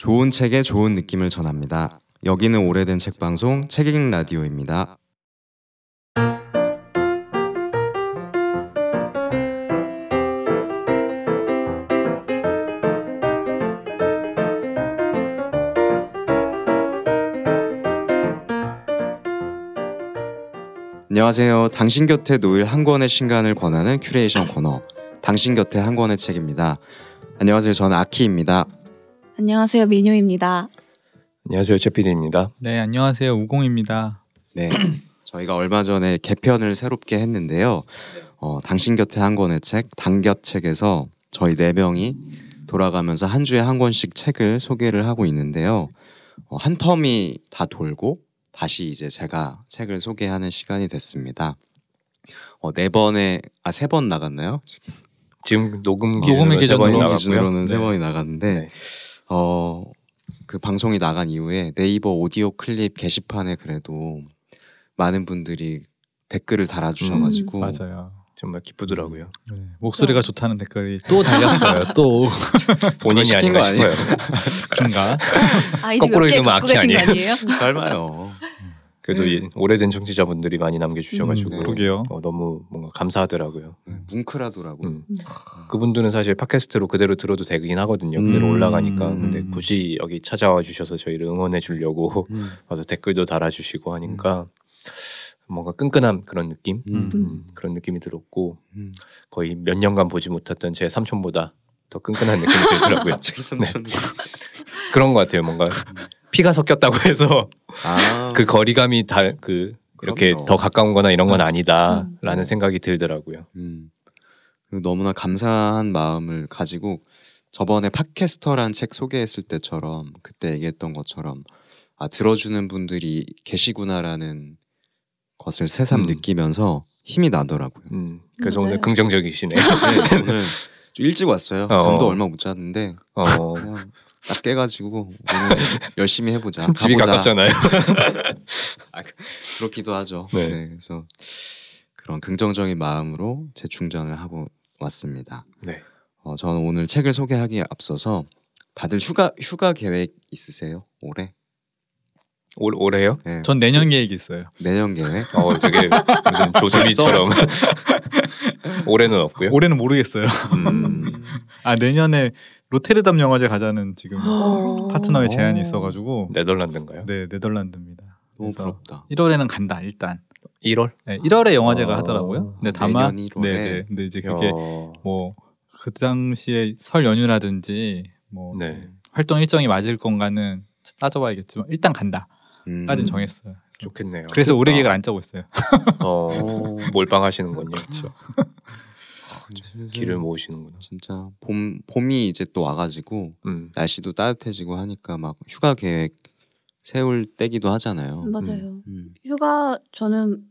좋은 책에 좋은 느낌을 전합니다. 여기는 오래된 책 방송 책읽 라디오입니다. 안녕하세요. 당신 곁에 놓일 한 권의 신간을 권하는 큐레이션 코너 당신 곁에 한 권의 책입니다. 안녕하세요. 저는 아키입니다. 안녕하세요 미뉴입니다. 안녕하세요 최PD입니다. 네, 안녕하세요. 우공입니다. 네. 저희가 얼마 전에 개편을 새롭게 했는데요. 어, 당신 곁에 한 권의 책, 당곁 책에서 저희 네 명이 돌아가면서 한 주에 한 권씩 책을 소개를 하고 있는데요. 어, 한 텀이 다 돌고 다시 이제 제가 책을 소개하는 시간이 됐습니다. 어, 네 번에 아 세 번 나갔나요? 지금 녹음 어, 기준으로 녹음의 기준으로. 기준으로는 세 네. 번이 나갔는데 네. 어, 그 방송이 나간 이후에 네이버 오디오 클립 게시판에 그래도 많은 분들이 댓글을 달아주셔가지고 음, 맞아요. 정말 기쁘더라고요. 네, 목소리가 좋다는 댓글이 또 달렸어요. 또 본인이 시킨 아닌가 거 아니에요? 싶어요. 그런가? 아이디 거꾸로 몇개 읽으면 갖고 아키 계신 거 아니에요? 아니에요? 설마요. 그래도 이 오래된 청취자분들이 많이 남겨주셔가지고 음, 그러게요. 어, 너무 뭔가 감사하더라고요. 뭉클하더라고요. 음. 그분들은 사실 팟캐스트로 그대로 들어도 되긴 하거든요. 그대로 음. 올라가니까. 음. 근데 굳이 여기 찾아와 주셔서 저희를 응원해 주려고 음. 와서 댓글도 달아주시고 하니까 뭔가 끈끈한 그런 느낌, 음. 음, 그런 느낌이 들었고 음. 거의 몇 년간 보지 못했던 제 삼촌보다 더 끈끈한 느낌이 들더라고요. 갑자기 삼촌. 그런 것 같아요. 뭔가 피가 섞였다고 해서 아, 그 거리감이 다그 이렇게 그럼요. 더 가까운거나 이런 건 아니다라는 음. 생각이 들더라고요. 음. 그리고 너무나 감사한 마음을 가지고 저번에 팟캐스터란 책 소개했을 때처럼 그때 얘기했던 것처럼 아 들어주는 분들이 계시구나라는 것을 새삼 음. 느끼면서 힘이 나더라고요. 음, 그래서 맞아요. 오늘 긍정적이시네. 네, 오늘 좀 일찍 왔어요. 어. 잠도 얼마 못 잤는데 어, 그냥 딱 깨가지고 오늘 열심히 해보자. 집이 가보자. 가깝잖아요. 그렇기도 하죠. 네. 네. 그래서 그런 긍정적인 마음으로 재충전을 하고 왔습니다. 네. 어, 저는 오늘 책을 소개하기에 앞서서 다들 휴가 휴가 계획 있으세요? 올해? 올 올해요? 네. 전 내년 계획이 있어요. 내년 계획? 어, 되게 무슨 조수비처럼 올해는 없고요. 올해는 모르겠어요. 음, 아 내년에 로테르담 영화제 가자는 지금 어. 파트너의 오. 제안이 있어가지고 네덜란드인가요? 네 네덜란드입니다. 너무 부럽다. 1월에는 간다 일단. 1월? 네, 1월에 영화제가 어. 하더라고요. 근데 다만 내년 1월에? 네네. 근데 이제 그게 어, 뭐그 당시에 설 연휴라든지 뭐 네. 활동 일정이 맞을 건가는 따져봐야겠지만 일단 간다까지는 음. 정했어요. 그래서, 좋겠네요. 그래서 올해 계획을 안 짜고 있어요. 어, 오. 몰빵하시는군요. 그렇죠. 길을 모으시는구나. 진짜 봄 봄이 이제 또 와가지고 음. 날씨도 따뜻해지고 하니까 막 휴가 계획 세울 때기도 하잖아요. 맞아요. 음. 휴가 저는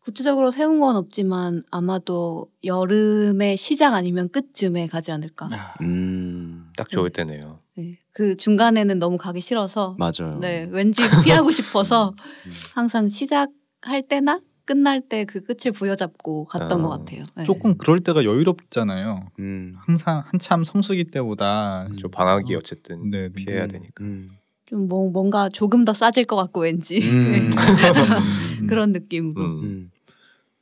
구체적으로 세운 건 없지만 아마도 여름의 시작 아니면 끝쯤에 가지 않을까. 음, 딱 좋을 때네요. 네. 그 중간에는 너무 가기 싫어서 맞아요. 네 왠지 피하고 싶어서 음. 항상 시작할 때나 끝날 때 그 끝을 부여잡고 갔던 아, 것 같아요. 네. 조금 그럴 때가 여유롭잖아요. 음, 항상 한참 성수기 때보다 음. 저 방학이 어쨌든 네, 피해야 음, 되니까. 음. 좀 뭐, 뭔가 조금 더 싸질 것 같고 왠지 음. 음. 그런 느낌으로.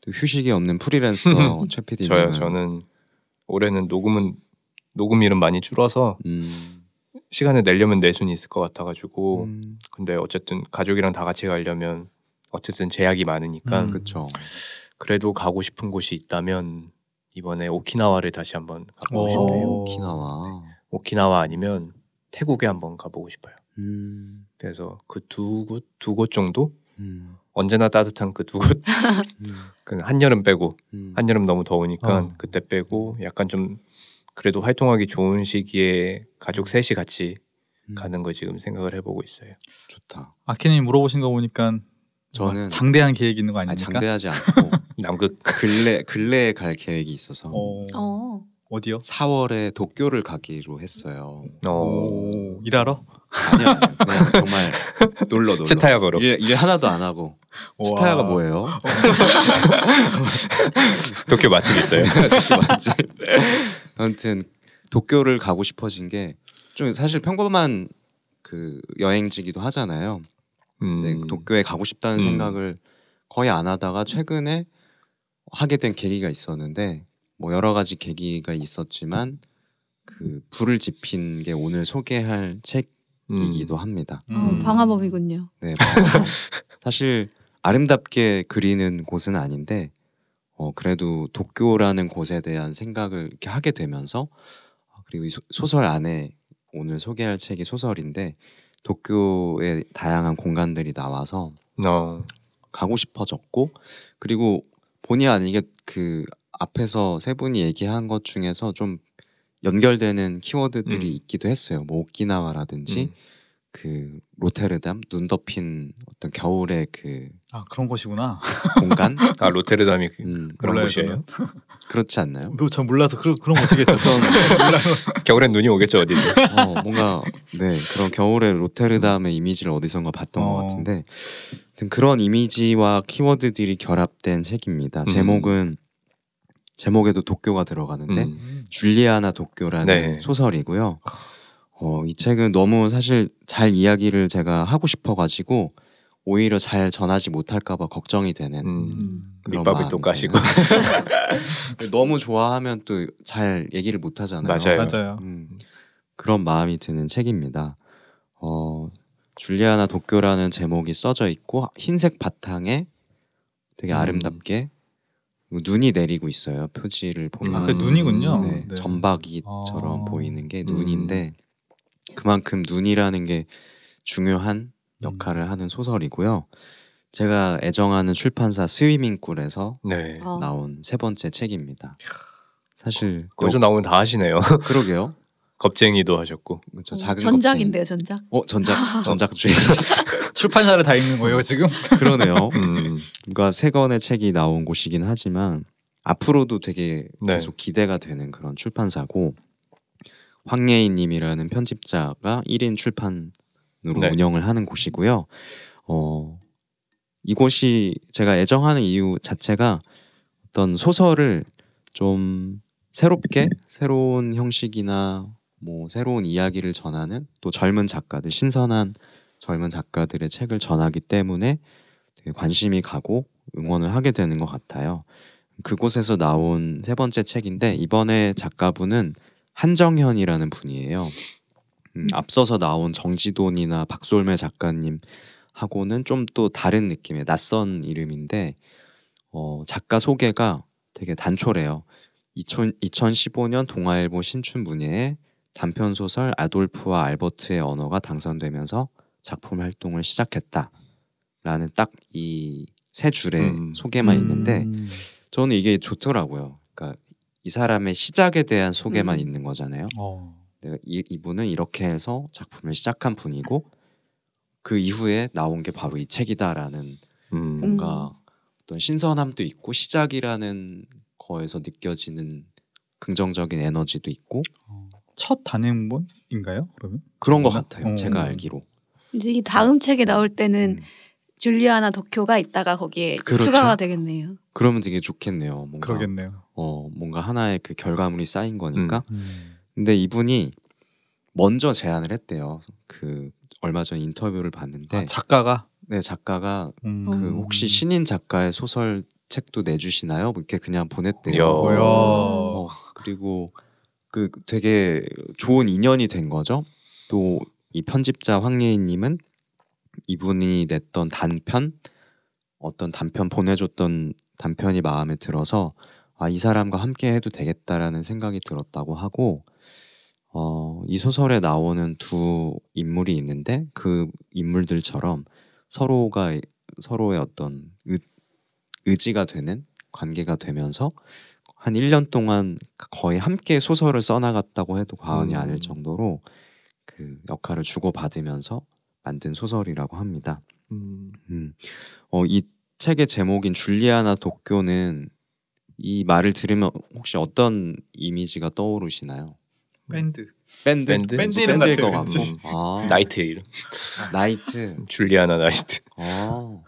또 휴식이 없는 프리랜서 최 PD. 저요. 저는 올해는 녹음은 녹음일은 많이 줄어서 음. 시간을 내려면 낼 수는 있을 것 같아가지고 음. 근데 어쨌든 가족이랑 다 같이 가려면 어쨌든 제약이 많으니까 음. 그렇죠. 그래도 가고 싶은 곳이 있다면 이번에 오키나와를 다시 한번 가보고 오. 싶네요. 오키나와. 오키나와 아니면 태국에 한번 가보고 싶어요. 음. 그래서 그 두 곳 두 곳 정도 음. 언제나 따뜻한 그 두곳 음. 그 한여름 빼고 음. 한여름 너무 더우니까 어. 그때 빼고 약간 좀 그래도 활동하기 좋은 시기에 가족 셋이 같이 음. 가는 거 지금 생각을 해보고 있어요. 좋다. 아키님이 물어보신 거 보니까 저는 장대한 계획이 있는 거 아니, 아닙니까? 장대하지 않고 남극 근래 근래에 갈 계획이 있어서 어, 어. 어디요? 4월에 도쿄를 가기로 했어요. 어, 오, 일하러? 아니요, 아니요. 그냥 정말 놀러 놀러. 스타약으로 일, 일 하나도 안 하고. 우와. 스타야가 뭐예요? 도쿄 맛집 있어요. 맞지. 아무튼 도쿄를 가고 싶어진 게 좀 사실 평범한 그 여행지기도 하잖아요. 음. 네, 도쿄에 가고 싶다는 음. 생각을 거의 안 하다가 최근에 하게 된 계기가 있었는데 뭐 여러 가지 계기가 있었지만 그 불을 지핀 게 오늘 소개할 책이기도 합니다. 어, 음. 방화범이군요. 네. 사실 아름답게 그리는 곳은 아닌데 어, 그래도 도쿄라는 곳에 대한 생각을 이렇게 하게 되면서 아, 그리고 이 소, 소설 안에 오늘 소개할 책이 소설인데 도쿄의 다양한 공간들이 나와서 어. 가고 싶어졌고 그리고 본의 아니게 그 앞에서 세 분이 얘기한 것 중에서 좀 연결되는 키워드들이 음. 있기도 했어요. 뭐 오키나와라든지 음. 그 로테르담 눈 덮인 어떤 겨울의 그 아 그런 곳이구나. 공간 아 로테르담이 그- 음, 그런 곳이에요. 그렇지 않나요? 뭐저 몰라서 그런 그런 곳이겠죠. 겨울엔 눈이 오겠죠 어디. 어, 뭔가 네 그런 겨울의 로테르담의 이미지를 어디선가 봤던 것 어. 같은데 아무튼 그런 이미지와 키워드들이 결합된 책입니다. 음. 제목은 제목에도 도쿄가 들어가는데 음. 줄리아나 도쿄라는 네. 소설이고요. 어, 이 책은 너무 사실 잘 이야기를 제가 하고 싶어가지고 오히려 잘 전하지 못할까봐 걱정이 되는 음. 음. 그런 밑밥을 또 마음이 까시고. 드네요. 너무 좋아하면 또 잘 얘기를 못 하잖아요. 맞아요. 맞아요. 음, 그런 마음이 드는 책입니다. 어, 줄리아나 도쿄라는 제목이 써져 있고 흰색 바탕에 되게 음. 아름답게 눈이 내리고 있어요. 표지를 보면 아, 그게 눈이군요. 네, 네. 점박이처럼 아. 보이는 게 음. 눈인데 그만큼 눈이라는 게 중요한 음. 역할을 하는 소설이고요. 제가 애정하는 출판사 스위밍꿀에서 네. 어. 나온 세 번째 책입니다. 사실 거기서 나오면 다 하시네요. 역- 그러게요. 겁쟁이도 하셨고. 그렇죠. 어, 작은 전작인데요, 전작. 어 전작 전작주의 출판사를 다 읽는 거예요 지금? 그러네요. 음. 그러니까 세 권의 책이 나온 곳이긴 하지만 앞으로도 되게 네. 계속 기대가 되는 그런 출판사고 황예인님이라는 편집자가 1인 출판으로 네. 운영을 하는 곳이고요. 어, 이곳이 제가 애정하는 이유 자체가 어떤 소설을 좀 새롭게 새로운 형식이나 뭐 새로운 이야기를 전하는 또 젊은 작가들 신선한 젊은 작가들의 책을 전하기 때문에 관심이 가고 응원을 하게 되는 것 같아요. 그곳에서 나온 세 번째 책인데 이번에 작가분은 한정현이라는 분이에요. 음, 앞서서 나온 정지돈이나 박솔매 작가님 하고는 좀 또 다른 느낌의 낯선 이름인데 어, 작가 소개가 되게 단촐해요. 2000, 2015년 동아일보 신춘문예에 단편 소설 아돌프와 알버트의 언어가 당선되면서 작품 활동을 시작했다라는 딱 이 세 줄의 음. 소개만 있는데 음. 저는 이게 좋더라고요. 그러니까 이 사람의 시작에 대한 소개만 음. 있는 거잖아요. 어. 내가 이, 이분은 이렇게 해서 작품을 시작한 분이고 그 이후에 나온 게 바로 이 책이다라는 음. 뭔가 어떤 신선함도 있고 시작이라는 거에서 느껴지는 긍정적인 에너지도 있고 어. 첫 단행본인가요? 그러면? 그런 것 뭔가? 같아요. 어. 제가 알기로. 이제 이 다음 책이 나올 때는 음. 줄리아나 도쿄가 있다가 거기에 그렇죠. 추가가 되겠네요. 그러면 되게 좋겠네요. 뭔가 그러겠네요. 어 뭔가 하나의 그 결과물이 쌓인 거니까. 음. 근데 이분이 먼저 제안을 했대요. 그 얼마 전 인터뷰를 봤는데 아, 작가가 네 작가가 음. 그 혹시 신인 작가의 소설 책도 내주시나요? 뭐 이렇게 그냥 보냈대요. 어, 그리고 그 되게 좋은 인연이 된 거죠. 또 이 편집자 황예인님은 이분이 냈던 단편 어떤 단편 보내줬던 단편이 마음에 들어서 아 이 사람과 함께 해도 되겠다라는 생각이 들었다고 하고 어, 이 소설에 나오는 두 인물이 있는데 그 인물들처럼 서로가 서로의 어떤 의, 의지가 되는 관계가 되면서 한 1년 동안 거의 함께 소설을 써나갔다고 해도 과언이 음. 아닐 정도로 그 역할을 주고받으면서 만든 소설이라고 합니다. 음. 음. 어, 이 책의 제목인 줄리아나 도쿄는 이 말을 들으면 혹시 어떤 이미지가 떠오르시나요? 밴드. 밴드? 밴드? 밴드 이름 같아요, 같고. 왠지. 아, 나이트 이름. 나이트. 줄리아나 나이트. 아,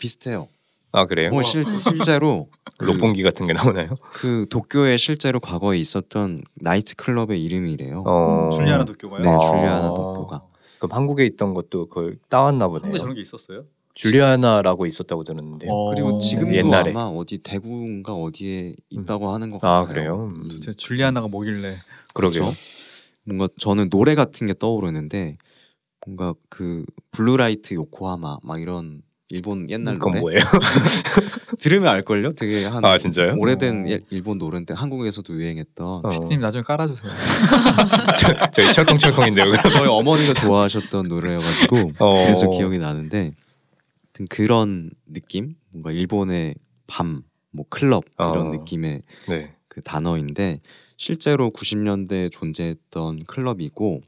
비슷해요. 아 그래요? 뭐 실, 실제로 그, 록봉기 같은 게 나오나요? 그 도쿄에 실제로 과거에 있었던 나이트 클럽의 이름이래요. 어. 줄리아나 도쿄가요? 네, 아. 줄리아나 도쿄가. 그럼 한국에 있던 것도 그걸 따왔나 보네요. 한국에 저런 게 있었어요? 줄리아나라고 있었다고 들었는데요. 어. 그리고 지금도 옛날에. 아마 어디 대구인가 어디에 있다고 하는 것 아, 같아요. 그래요? 음. 도대체 줄리아나가 뭐길래? 그러게요. 그렇죠? 뭔가 저는 노래 같은 게 떠오르는데 뭔가 그 Blue Light 요코하마 막 이런 일본 옛날 그건 노래 뭐예요? 들으면 알걸요? 되게 한 아, 진짜요? 오래된 어. 예- 일본 노래인데 한국에서도 유행했던 어. 피디님 나중에 깔아주세요. 저, 저희 철컹철컹인데요. 저희 어머니가 좋아하셨던 노래여가지고 어. 그래서 기억이 나는데 그런 느낌 뭔가 일본의 밤 뭐 클럽 이런 어. 느낌의 네. 그 단어인데 실제로 90년대에 존재했던 클럽이고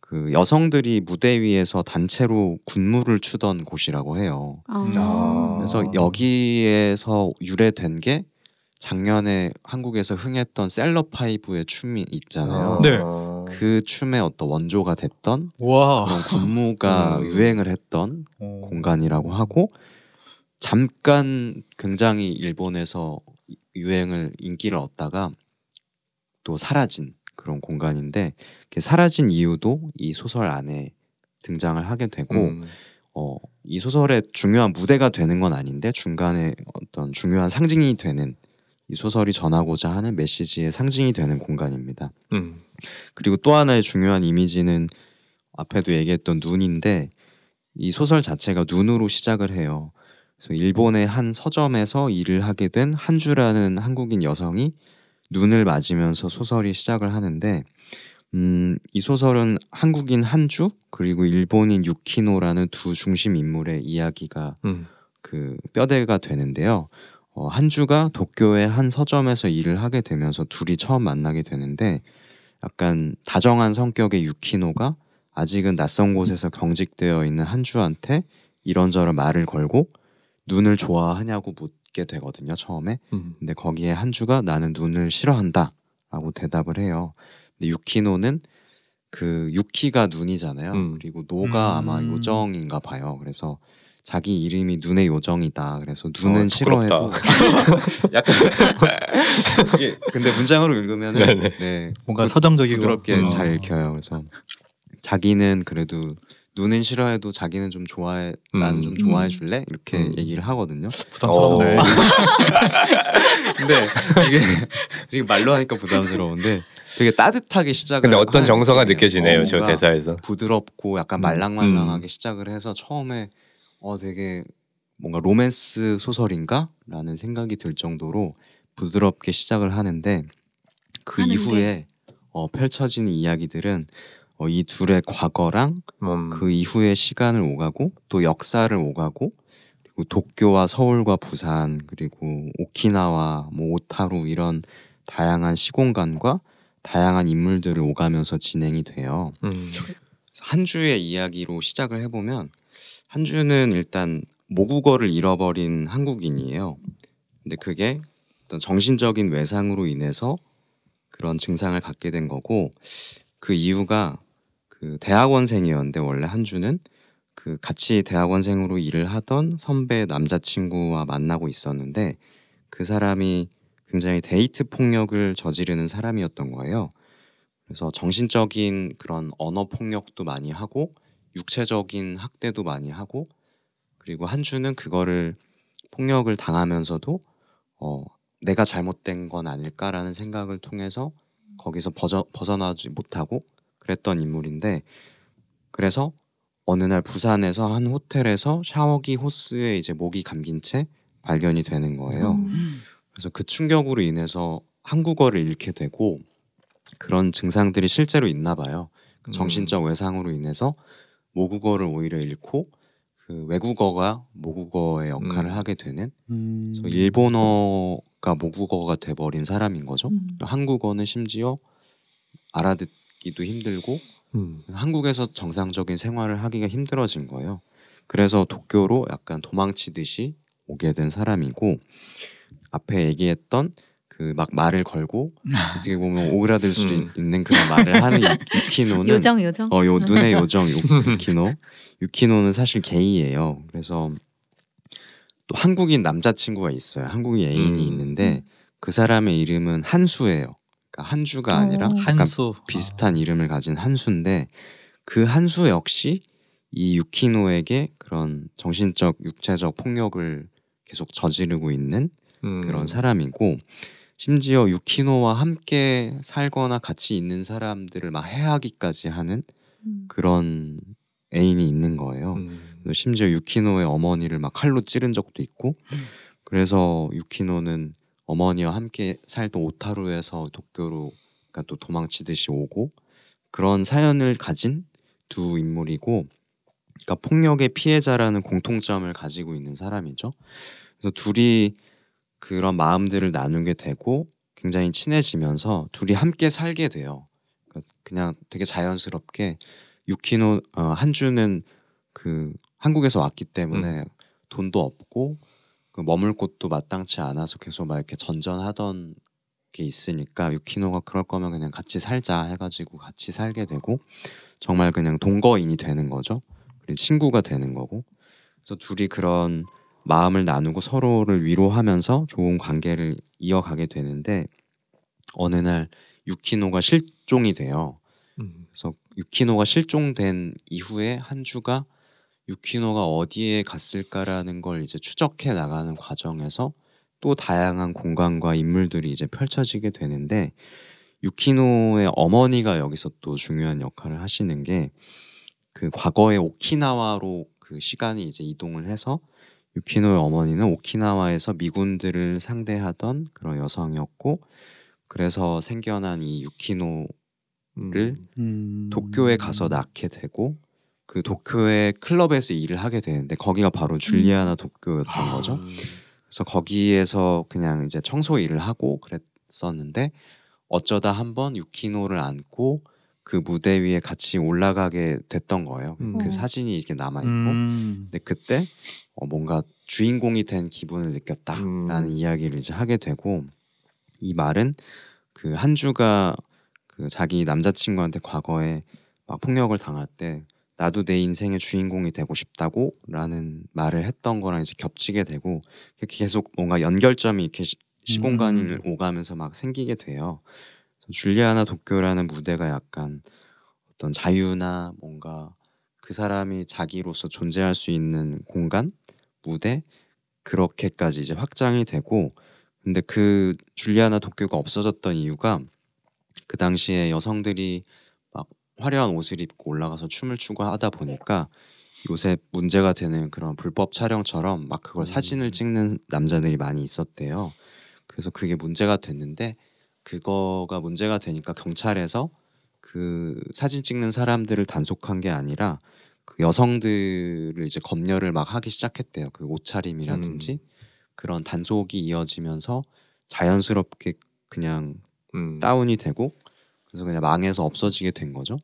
그 여성들이 무대 위에서 단체로 군무를 추던 곳이라고 해요. 아. 그래서 여기에서 유래된 게 작년에 한국에서 흥했던 셀럽파이브의 춤이 있잖아요. 네. 어. 그 춤의 어떤 원조가 됐던 와. 그런 군무가 음. 유행을 했던 어. 공간이라고 하고 잠깐 굉장히 일본에서 유행을 인기를 얻다가 또 사라진 그런 공간인데 그 사라진 이유도 이 소설 안에 등장을 하게 되고 음. 어, 이 소설의 중요한 무대가 되는 건 아닌데 중간에 어떤 중요한 상징이 되는 이 소설이 전하고자 하는 메시지의 상징이 되는 공간입니다. 음. 그리고 또 하나의 중요한 이미지는 앞에도 얘기했던 눈인데 이 소설 자체가 눈으로 시작을 해요. 그래서 일본의 한 서점에서 일을 하게 된 한주라는 한국인 여성이 눈을 맞으면서 소설이 시작을 하는데 음, 이 소설은 한국인 한주 그리고 일본인 유키노라는 두 중심 인물의 이야기가 음. 그 뼈대가 되는데요. 어, 한주가 도쿄의 한 서점에서 일을 하게 되면서 둘이 처음 만나게 되는데 약간 다정한 성격의 유키노가 아직은 낯선 곳에서 경직되어 있는 한주한테 이런저런 말을 걸고 눈을 좋아하냐고 묻 게 되거든요 처음에 음. 근데 거기에 한주가 나는 눈을 싫어한다라고 대답을 해요 근데 유키노는 그 유키가 눈이잖아요 음. 그리고 노가 음. 아마 요정인가 봐요 그래서 자기 이름이 눈의 요정이다 그래서 눈은 어, 싫어해도. 약간 이게 근데 문장으로 읽으면은 네네. 네 뭔가 서점적이고 부드럽게 음. 잘 읽혀요. 그래서 자기는 그래도 눈은 싫어해도 자기는 좀 좋아해 나는 음. 좀 좋아해 줄래 이렇게 음. 얘기를 하거든요. 부담스럽네. 어. 근데 이게 되게 말로 하니까 부담스러운데 되게 따뜻하게 시작을. 근데 어떤 정서가. 느껴지네요. 어, 저 대사에서. 부드럽고 약간 음. 말랑말랑하게 시작을 해서 처음에 어 되게 뭔가 로맨스 소설인가라는 생각이 들 정도로 부드럽게 시작을 하는데 그 하는데. 이후에 어, 펼쳐지는 이야기들은 어, 이 둘의 과거랑 음. 그 이후의 시간을 오가고 또 역사를 오가고 그리고 도쿄와 서울과 부산 그리고 오키나와 뭐 오타루 이런 다양한 시공간과 다양한 인물들을 오가면서 진행이 돼요. 음. 한 주의 이야기로 시작을 해보면 한 주는 일단 모국어를 잃어버린 한국인이에요. 근데 그게 어떤 정신적인 외상으로 인해서 그런 증상을 갖게 된 거고 그 이유가 그 대학원생이었는데 원래 한 주는 그 같이 대학원생으로 일을 하던 선배 남자친구와 만나고 있었는데 그 사람이 굉장히 데이트 폭력을 저지르는 사람이었던 거예요. 그래서 정신적인 그런 언어 폭력도 많이 하고 육체적인 학대도 많이 하고 그리고 한 주는 그거를 폭력을 당하면서도 어 내가 잘못된 건 아닐까라는 생각을 통해서 거기서 벗어, 벗어나지 못하고 그랬던 인물인데 그래서 어느 날 부산에서 한 호텔에서 샤워기 호스에 이제 목이 감긴 채 발견이 되는 거예요. 음. 그래서 그 충격으로 인해서 한국어를 잃게 되고 그런 증상들이 실제로 있나 봐요. 그 음. 정신적 외상으로 인해서 모국어를 오히려 잃고 그 외국어가 모국어의 역할을 음. 하게 되는 음. 그래서 일본어가 모국어가 돼버린 사람인 거죠. 음. 한국어는 심지어 알아듣 기도 힘들고 음. 한국에서 정상적인 생활을 하기가 힘들어진 거예요. 그래서 도쿄로 약간 도망치듯이 오게 된 사람이고 앞에 얘기했던 그 막 말을 걸고 어떻게 보면 오그라들 수 음. 있는 그런 말을 하는 유- 유키노는 요정 요정. 어, 요 눈의 요정 유- 유키노. 유키노는 사실 게이예요. 그래서 또 한국인 남자친구가 있어요. 한국인 애인이 음. 있는데 그 사람의 이름은 한수예요. 그러니까 한주가 아니라 어. 약간 한수 비슷한 이름을 가진 한수인데 그 한수 역시 이 유키노에게 그런 정신적 육체적 폭력을 계속 저지르고 있는 음. 그런 사람이고 심지어 유키노와 함께 살거나 같이 있는 사람들을 막 해하기까지 하는 음. 그런 애인이 있는 거예요. 음. 심지어 유키노의 어머니를 막 칼로 찌른 적도 있고 그래서 유키노는 어머니와 함께 살던 오타루에서 도쿄로 그러니까 또 도망치듯이 오고 그런 사연을 가진 두 인물이고 그러니까 폭력의 피해자라는 공통점을 가지고 있는 사람이죠. 그래서 둘이 그런 마음들을 나누게 되고 굉장히 친해지면서 둘이 함께 살게 돼요. 그러니까 그냥 되게 자연스럽게 유키노 어, 한주는 그 한국에서 왔기 때문에 돈도 없고 그 머물 곳도 마땅치 않아서 계속 막 이렇게 전전하던 게 있으니까 유키노가 그럴 거면 그냥 같이 살자 해가지고 같이 살게 되고 정말 그냥 동거인이 되는 거죠. 그리고 친구가 되는 거고. 그래서 둘이 그런 마음을 나누고 서로를 위로하면서 좋은 관계를 이어가게 되는데 어느 날 유키노가 실종이 돼요. 음. 그래서 유키노가 실종된 이후에 한 주가 유키노가 어디에 갔을까라는 걸 이제 추적해 나가는 과정에서 또 다양한 공간과 인물들이 이제 펼쳐지게 되는데 유키노의 어머니가 여기서 또 중요한 역할을 하시는 게 그 과거의 오키나와로 그 시간이 이제 이동을 해서 유키노의 어머니는 오키나와에서 미군들을 상대하던 그런 여성이었고 그래서 생겨난 이 유키노 를 음. 도쿄에 가서 낳게 되고 그 도쿄의 클럽에서 일을 하게 되는데 거기가 바로 줄리아나 도쿄였던 거죠. 음. 그래서 거기에서 그냥 이제 청소 일을 하고 그랬었는데 어쩌다 한번 유키노를 안고 그 무대 위에 같이 올라가게 됐던 거예요. 음. 그 어. 사진이 이렇게 남아 있고 음. 근데 그때 어, 뭔가 주인공이 된 기분을 느꼈다라는 음. 이야기를 이제 하게 되고 이 말은 그 한주가 그 자기 남자친구한테 과거에 막 폭력을 당할 때 나도 내 인생의 주인공이 되고 싶다고라는 말을 했던 거랑 이제 겹치게 되고 계속 뭔가 연결점이 이렇게 시, 시공간을 음. 오가면서 막 생기게 돼요. 줄리아나 도쿄라는 무대가 약간 어떤 자유나 뭔가 그 사람이 자기로서 존재할 수 있는 공간, 무대 그렇게까지 이제 확장이 되고 근데 그 줄리아나 도쿄가 없어졌던 이유가 그 당시에 여성들이 막 화려한 옷을 입고 올라가서 춤을 추고 하다 보니까 요새 문제가 되는 그런 불법 촬영처럼 막 그걸 음. 사진을 찍는 남자들이 많이 있었대요. 그래서 그게 문제가 됐는데 그거가 문제가 되니까 경찰에서 그 사진 찍는 사람들을 단속한 게 아니라 그 여성들을 이제 검열을 막 하기 시작했대요. 그 옷차림이라든지 그런 단속이 이어지면서 자연스럽게 그냥 음. 다운이 되고 그래서 그냥 망해서 없어지게 된 거죠.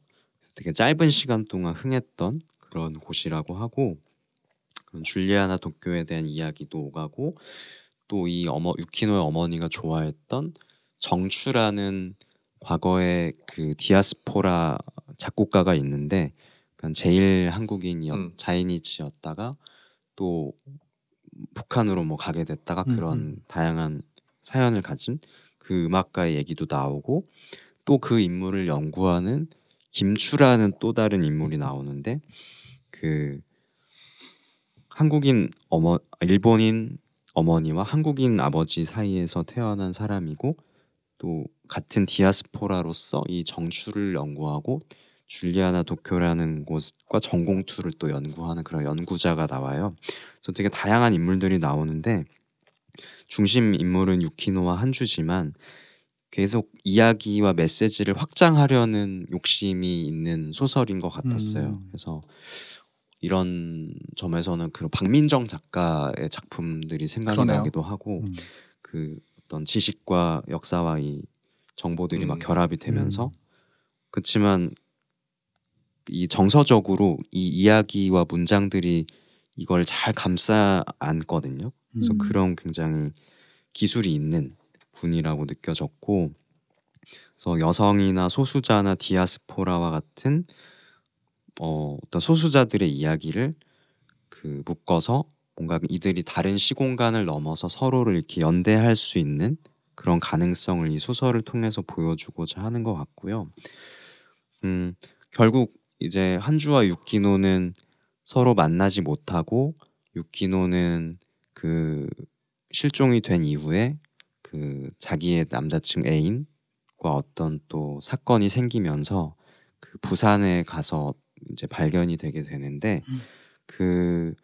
되게 짧은 시간 동안 흥했던 그런 곳이라고 하고 줄리아나 도쿄에 대한 이야기도 오가고 또 이 어머 유키노의 어머니가 좋아했던 정추라는 과거에 그 디아스포라 작곡가가 있는데 제일 한국인이었 음. 자이니치였다가 또 북한으로 뭐 가게 됐다가 음, 그런 음. 다양한 사연을 가진 그 음악가의 얘기도 나오고 또 그 인물을 연구하는 김추라는 또 다른 인물이 나오는데 그 한국인 어머 일본인 어머니와 한국인 아버지 사이에서 태어난 사람이고 또 같은 디아스포라로서 이 정추를 연구하고 줄리아나 도쿄라는 곳과 전공투를 또 연구하는 그런 연구자가 나와요. 그래서 되게 다양한 인물들이 나오는데 중심 인물은 유키노와 한주지만 계속 이야기와 메시지를 확장하려는 욕심이 있는 소설인 것 같았어요. 음. 그래서 이런 점에서는 그 박민정 작가의 작품들이 생각이 그러네요. 나기도 하고 음. 그 어떤 지식과 역사와 이 정보들이 막 음. 결합이 되면서 음. 그렇지만 이 정서적으로 이 이야기와 문장들이 이걸 잘 감싸 안거든요. 그래서 음. 그런 굉장히 기술이 있는 분이라고 느껴졌고 그래서 여성이나 소수자나 디아스포라와 같은 어, 어떤 소수자들의 이야기를 그 묶어서 뭔가 이들이 다른 시공간을 넘어서 서로를 이렇게 연대할 수 있는 그런 가능성을 이 소설을 통해서 보여주고자 하는 것 같고요. 음, 결국 이제 한주와 유키노는 서로 만나지 못하고 유키노는 그 실종이 된 이후에 그 자기의 남자친 애인과 어떤 또 사건이 생기면서 그 부산에 가서 이제 발견이 되게 되는데 음. 그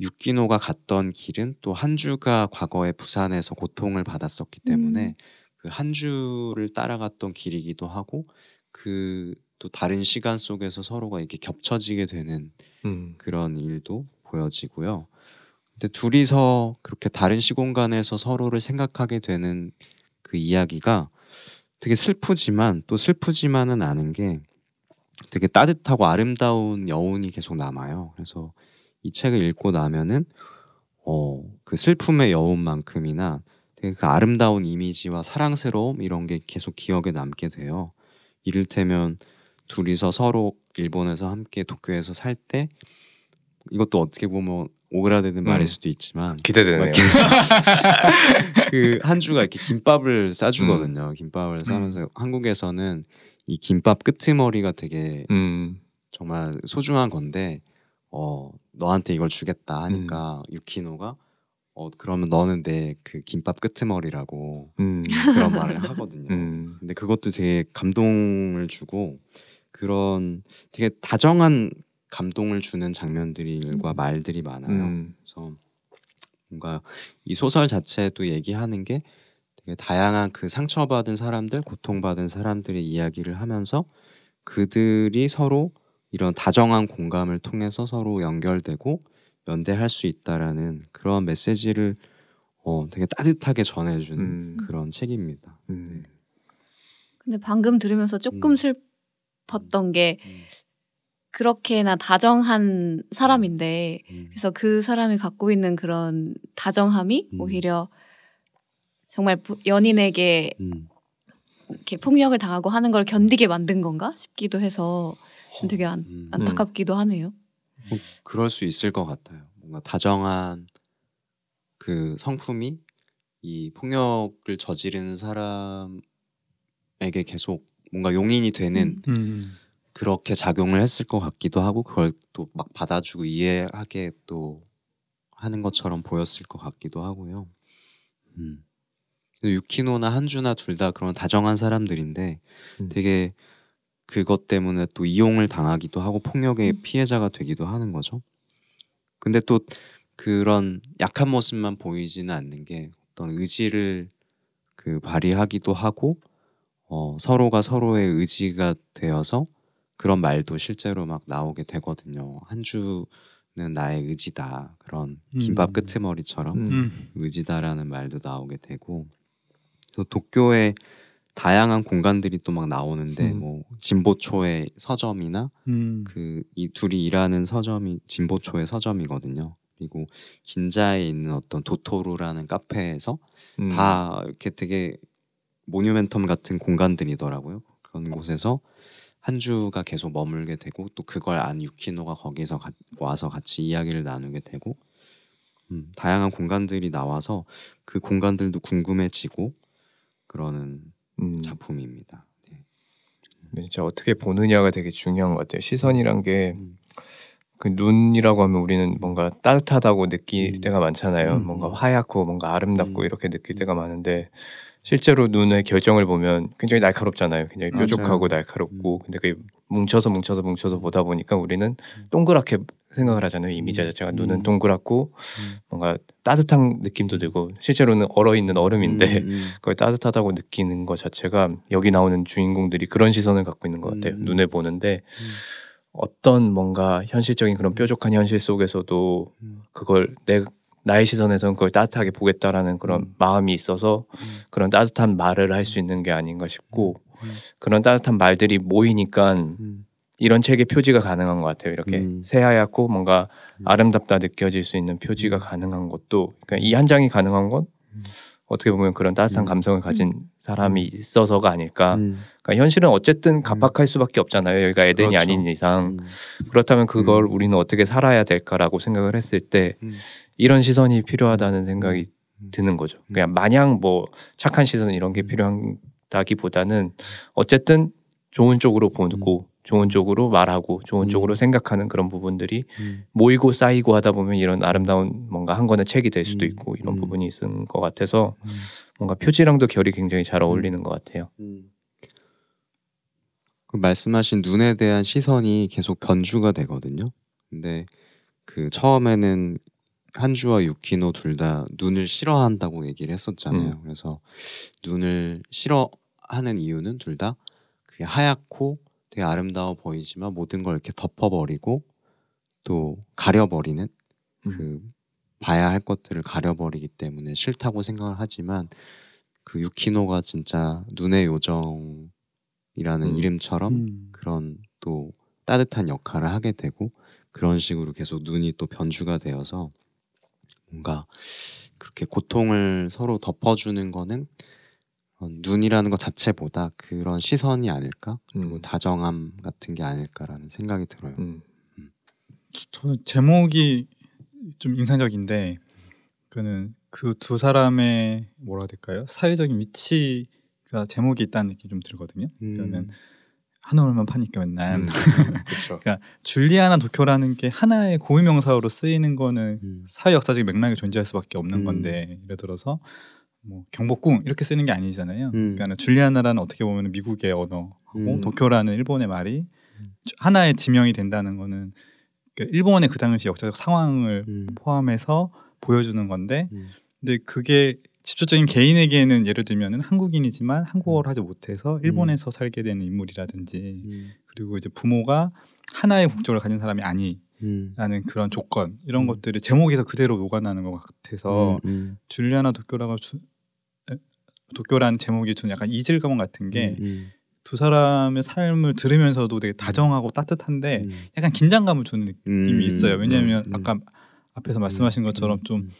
유키노가 갔던 길은 또 한주가 과거에 부산에서 고통을 받았었기 때문에 음. 그 한주를 따라갔던 길이기도 하고 그 또 다른 시간 속에서 서로가 이렇게 겹쳐지게 되는 음. 그런 일도 보여지고요. 근데 둘이서 그렇게 다른 시공간에서 서로를 생각하게 되는 그 이야기가 되게 슬프지만 또 슬프지만은 않은 게 되게 따뜻하고 아름다운 여운이 계속 남아요. 그래서 이 책을 읽고 나면은 어, 그 슬픔의 여운만큼이나 되게 그 아름다운 이미지와 사랑스러움 이런 게 계속 기억에 남게 돼요. 이를테면 둘이서 서로 일본에서 함께 도쿄에서 살 때 이것도 어떻게 보면 오그라드는 말일 음. 수도 있지만 기대되네요. 그 한주가 이렇게 김밥을 싸주거든요. 김밥을 싸면서 한국에서는 이 김밥 끄트머리가 되게 음. 정말 소중한 건데 어 너한테 이걸 주겠다 하니까 유키노가 어 그러면 너는 내 그 김밥 끄트머리라고 음. 그런 말을 하거든요. 음. 근데 그것도 되게 감동을 주고 그런 되게 다정한 감동을 주는 장면들과 말들이 많아요. 음. 그래서 뭔가 이 소설 자체도 얘기하는 게 되게 다양한 그 상처받은 사람들, 고통받은 사람들의 이야기를 하면서 그들이 서로 이런 다정한 공감을 통해서 서로 연결되고 연대할 수 있다라는 그런 메시지를 어, 되게 따뜻하게 전해주는 음. 그런 책입니다. 음. 근데 방금 들으면서 조금 음. 슬펐던 게 음. 그렇게나 다정한 사람인데 음. 그래서 그 사람이 갖고 있는 그런 다정함이 음. 오히려 정말 부- 연인에게 음. 이렇게 폭력을 당하고 하는 걸 견디게 만든 건가 싶기도 해서 좀 되게 안, 음. 안타깝기도 하네요. 뭐 그럴 수 있을 것 같아요. 뭔가 다정한 그 성품이 이 폭력을 저지르는 사람에게 계속 뭔가 용인이 되는 음. 음. 그렇게 작용을 했을 것 같기도 하고 그걸 또 막 받아주고 이해하게 또 하는 것처럼 보였을 것 같기도 하고요. 음. 유키노나 한주나 둘 다 그런 다정한 사람들인데 음. 되게 그것 때문에 또 이용을 당하기도 하고 폭력의 음. 피해자가 되기도 하는 거죠. 근데 또 그런 약한 모습만 보이지는 않는 게 어떤 의지를 그 발휘하기도 하고 어, 서로가 서로의 의지가 되어서 그런 말도 실제로 막 나오게 되거든요. 한 주는 나의 의지다 그런 김밥 음. 끄트머리처럼 음. 음. 의지다라는 말도 나오게 되고 또 도쿄의 다양한 공간들이 또 막 나오는데 음. 뭐 진보초의 서점이나 음. 그이 둘이 일하는 서점이 진보초의 서점이거든요. 그리고 긴자에 있는 어떤 도토루라는 카페에서 음. 다 이렇게 되게 모뉴멘텀 같은 공간들이더라고요. 그런 곳에서 한 주가 계속 머물게 되고 또 그걸 안 유키노가 거기서 가- 와서 같이 이야기를 나누게 되고 음, 다양한 공간들이 나와서 그 공간들도 궁금해지고 그러는 음. 작품입니다. 네. 진짜 어떻게 보느냐가 되게 중요한 것 같아요. 시선이란 게 음. 그 눈이라고 하면 우리는 뭔가 따뜻하다고 느낄 음. 때가 많잖아요. 음. 뭔가 하얗고 뭔가 아름답고 음. 이렇게 느낄 때가 많은데 실제로 눈의 결정을 보면 굉장히 날카롭잖아요. 굉장히 맞아요. 뾰족하고 날카롭고 음. 근데 그 뭉쳐서 뭉쳐서 뭉쳐서 보다 보니까 우리는 동그랗게 생각을 하잖아요. 이미지 음. 자체가 음. 눈은 동그랗고 음. 뭔가 따뜻한 느낌도 들고 실제로는 얼어 있는 얼음인데 음, 음. 그걸 따뜻하다고 느끼는 것 자체가 여기 나오는 주인공들이 그런 시선을 갖고 있는 것 같아요. 음. 눈에 보는데 어떤 뭔가 현실적인 그런 뾰족한 현실 속에서도 음. 그걸 내 나의 시선에서는 그걸 따뜻하게 보겠다라는 그런 음. 마음이 있어서 음. 그런 따뜻한 말을 할 수 있는 게 아닌가 싶고 음. 그런 따뜻한 말들이 모이니까 음. 이런 책의 표지가 가능한 것 같아요. 이렇게 음. 새하얗고 뭔가 음. 아름답다 느껴질 수 있는 표지가 음. 가능한 것도 그러니까 이 한 장이 가능한 건 음. 어떻게 보면 그런 따뜻한 음. 감성을 가진 사람이 있어서가 아닐까. 음. 그러니까 현실은 어쨌든 갑박할 수밖에 없잖아요. 여기가 에덴이 그렇죠. 아닌 이상 음. 그렇다면 그걸 음. 우리는 어떻게 살아야 될까라고 생각을 했을 때 음. 이런 시선이 필요하다는 생각이 음. 드는 거죠. 그냥 마냥 뭐 착한 시선 이런 게 음. 필요하다기보다는 어쨌든 좋은 쪽으로 보고 좋은 쪽으로 말하고 좋은 음. 쪽으로 생각하는 그런 부분들이 음. 모이고 쌓이고 하다 보면 이런 아름다운 뭔가 한 권의 책이 될 수도 음. 있고 이런 음. 부분이 있는 것 같아서 음. 뭔가 표지랑도 결이 굉장히 잘 어울리는 것 같아요. 음. 그 말씀하신 눈에 대한 시선이 계속 변주가 되거든요. 근데 그 처음에는 한주와 유키노 둘 다 눈을 싫어한다고 얘기를 했었잖아요. 그래서 눈을 싫어하는 이유는 둘 다 그게 하얗고 되게 아름다워 보이지만 모든 걸 이렇게 덮어버리고 또 가려버리는 그 봐야 할 것들을 가려버리기 때문에 싫다고 생각을 하지만 그 유키노가 진짜 눈의 요정이라는 음. 이름처럼 음. 그런 또 따뜻한 역할을 하게 되고 그런 식으로 계속 눈이 또 변주가 되어서 뭔가 그렇게 고통을 서로 덮어주는 거는 어, 눈이라는 것 자체보다 그런 시선이 아닐까 그리고 음. 다정함 같은 게 아닐까라는 생각이 들어요. 음. 저는 제목이 좀 인상적인데 그는 그 두 사람의 뭐라 해야 될까요? 사회적인 위치가 제목이 있다는 느낌이 좀 들거든요. 음. 저는 한올만 파니까 맨날 음. 그렇죠. 줄리아나 도쿄라는 게 하나의 고유명사로 쓰이는 거는 음. 사회 역사적 맥락이 존재할 수밖에 없는 음. 건데 예를 들어서 뭐 경복궁 이렇게 쓰는 게 아니잖아요. 음. 그러니까 줄리아나라는 어떻게 보면 미국의 언어고 음. 도쿄라는 일본의 말이 음. 주- 하나의 지명이 된다는 거는 그 일본의 그 당시 역사적 상황을 음. 포함해서 보여주는 건데 음. 근데 그게 직접적인 개인에게는 예를 들면은 한국인이지만 한국어를 하지 못해서 일본에서 살게 되는 인물이라든지 음. 그리고 이제 부모가 하나의 국적을 가진 사람이 아니 라는 음. 그런 조건 이런 음. 것들이 제목에서 그대로 녹아나는 것 같아서 음. 줄리아나 도쿄라가 주, 에, 도쿄라는 제목이 주는 약간 이질감 같은 게두 음. 사람의 삶을 들으면서도 되게 다정하고 따뜻한데 음. 약간 긴장감을 주는 느낌이 음. 있어요. 왜냐하면 음. 아까 앞에서 말씀하신 것처럼 음. 좀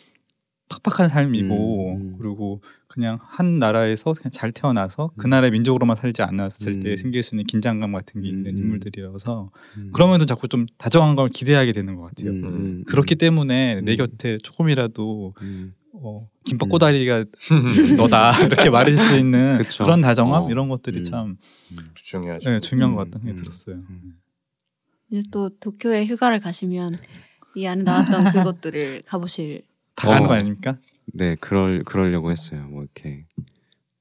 팍팍한 삶이고 음, 음. 그리고 그냥 한 나라에서 그냥 잘 태어나서 그 음. 나라의 민족으로만 살지 않았을 때 음. 생길 수 있는 긴장감 같은 게 있는 음. 인물들이라서 음. 그러면서 자꾸 좀 다정한 걸 기대하게 되는 것 같아요. 그렇기 때문에 내 음. 곁에 조금이라도 음. 어, 김밥 음. 꼬다리가 너다 이렇게 말할 수 있는 그쵸. 그런 다정함 어. 이런 것들이 음. 참 중요하죠. 네, 중요한 음. 것 같다는 생각이 음. 들었어요. 음. 이제 또 도쿄에 휴가를 가시면 이 안에 나왔던 그것들을 가보실 다 가는 어. 거 아닙니까? 네, 그럴 그러려고 했어요. 뭐 이렇게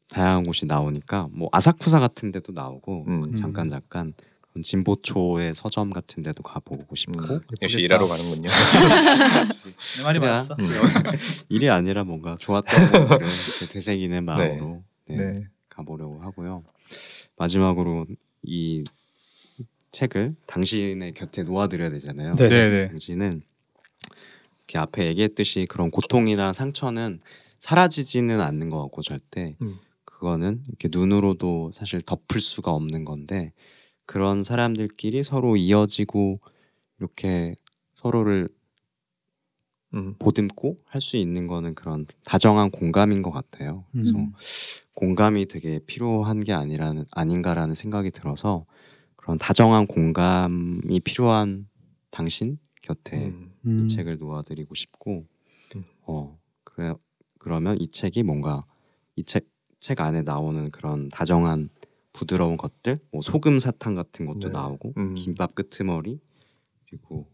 다양한 곳이 나오니까 뭐 아사쿠사 같은 데도 나오고 음. 잠깐 잠깐 그런 진보초의 서점 같은 데도 가보고 싶고 음. 역시. 일하러 가는군요. 내 말이 그냥 맞았어. 음. 일이 아니라 뭔가 좋았던 것들을 되새기는 마음으로 네, 네. 가보려고 하고요. 마지막으로 이 책을 당신의 곁에 놓아드려야 되잖아요. 네, 네. 당신은 이렇게 앞에 얘기했듯이 그런 고통이나 상처는 사라지지는 않는 것 같고 절대 음. 그거는 이렇게 눈으로도 사실 덮을 수가 없는 건데 그런 사람들끼리 서로 이어지고 이렇게 서로를 음. 보듬고 할 수 있는 거는 그런 다정한 공감인 것 같아요. 그래서 음. 공감이 되게 필요한 게 아니라는 아닌가라는 생각이 들어서 그런 다정한 공감이 필요한 당신 곁에 음. 음. 이 책을 놓아드리고 싶고 음. 어 그래 그러면 이 책이 뭔가 이 책 책 안에 나오는 그런 다정한 부드러운 것들 뭐 소금 사탕 같은 것도 네. 나오고 음. 김밥 끄트머리 그리고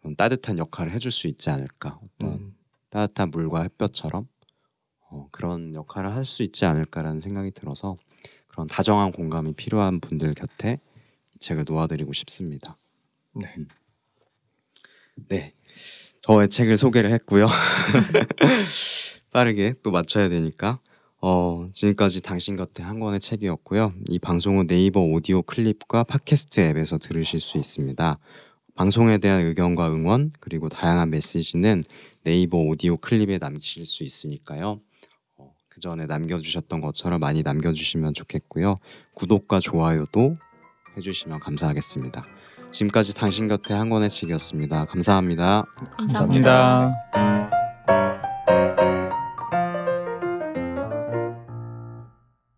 그런 따뜻한 역할을 해줄 수 있지 않을까 어떤 음. 따뜻한 물과 햇볕처럼 어, 그런 역할을 할 수 있지 않을까라는 생각이 들어서 그런 다정한 공감이 필요한 분들 곁에 이 책을 놓아드리고 싶습니다. 네. 네, 저의 책을 소개를 했고요. 빠르게 또 맞춰야 되니까 어, 지금까지 당신 곁에 한 권의 책이었고요. 이 방송은 네이버 오디오 클립과 팟캐스트 앱에서 들으실 수 있습니다. 방송에 대한 의견과 응원 그리고 다양한 메시지는 네이버 오디오 클립에 남기실 수 있으니까요. 어, 그 전에 남겨주셨던 것처럼 많이 남겨주시면 좋겠고요. 구독과 좋아요도 해주시면 감사하겠습니다. 지금까지 당신 곁에 항원의 책이었습니다. 감사합니다. 감사합니다. 감사합니다.